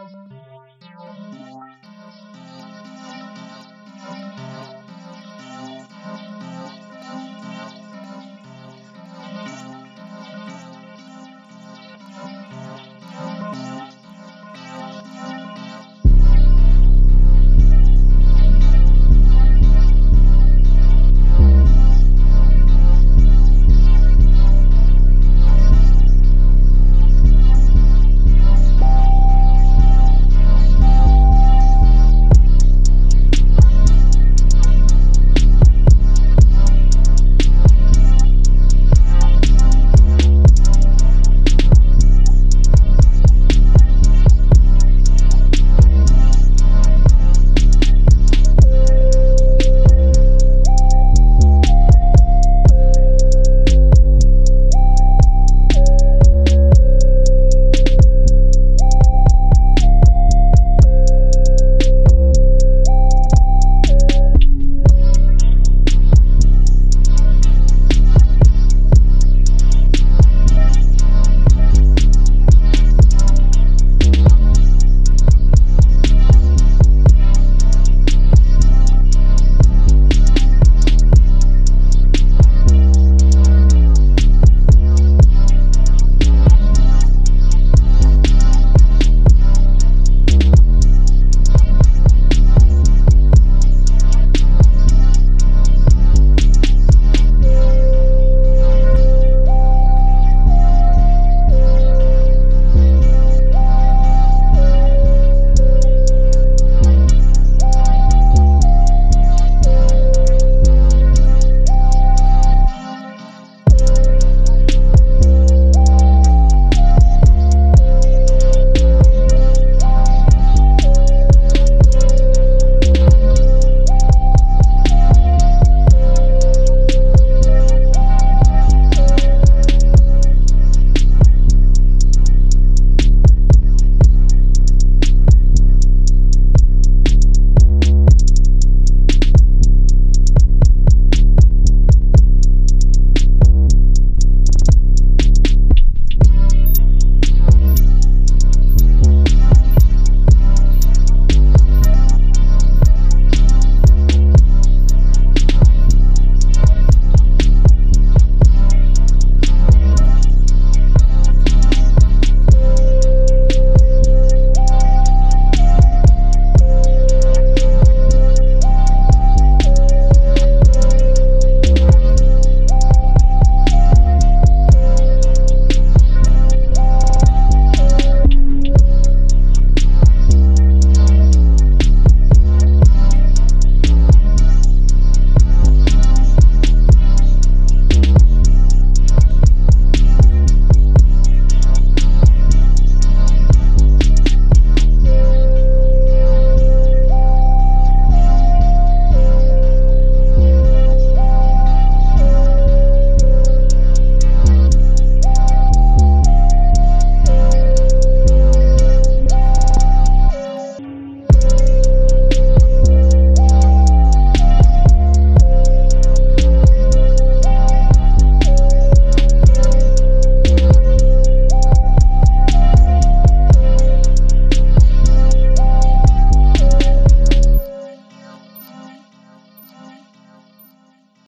I'm sorry.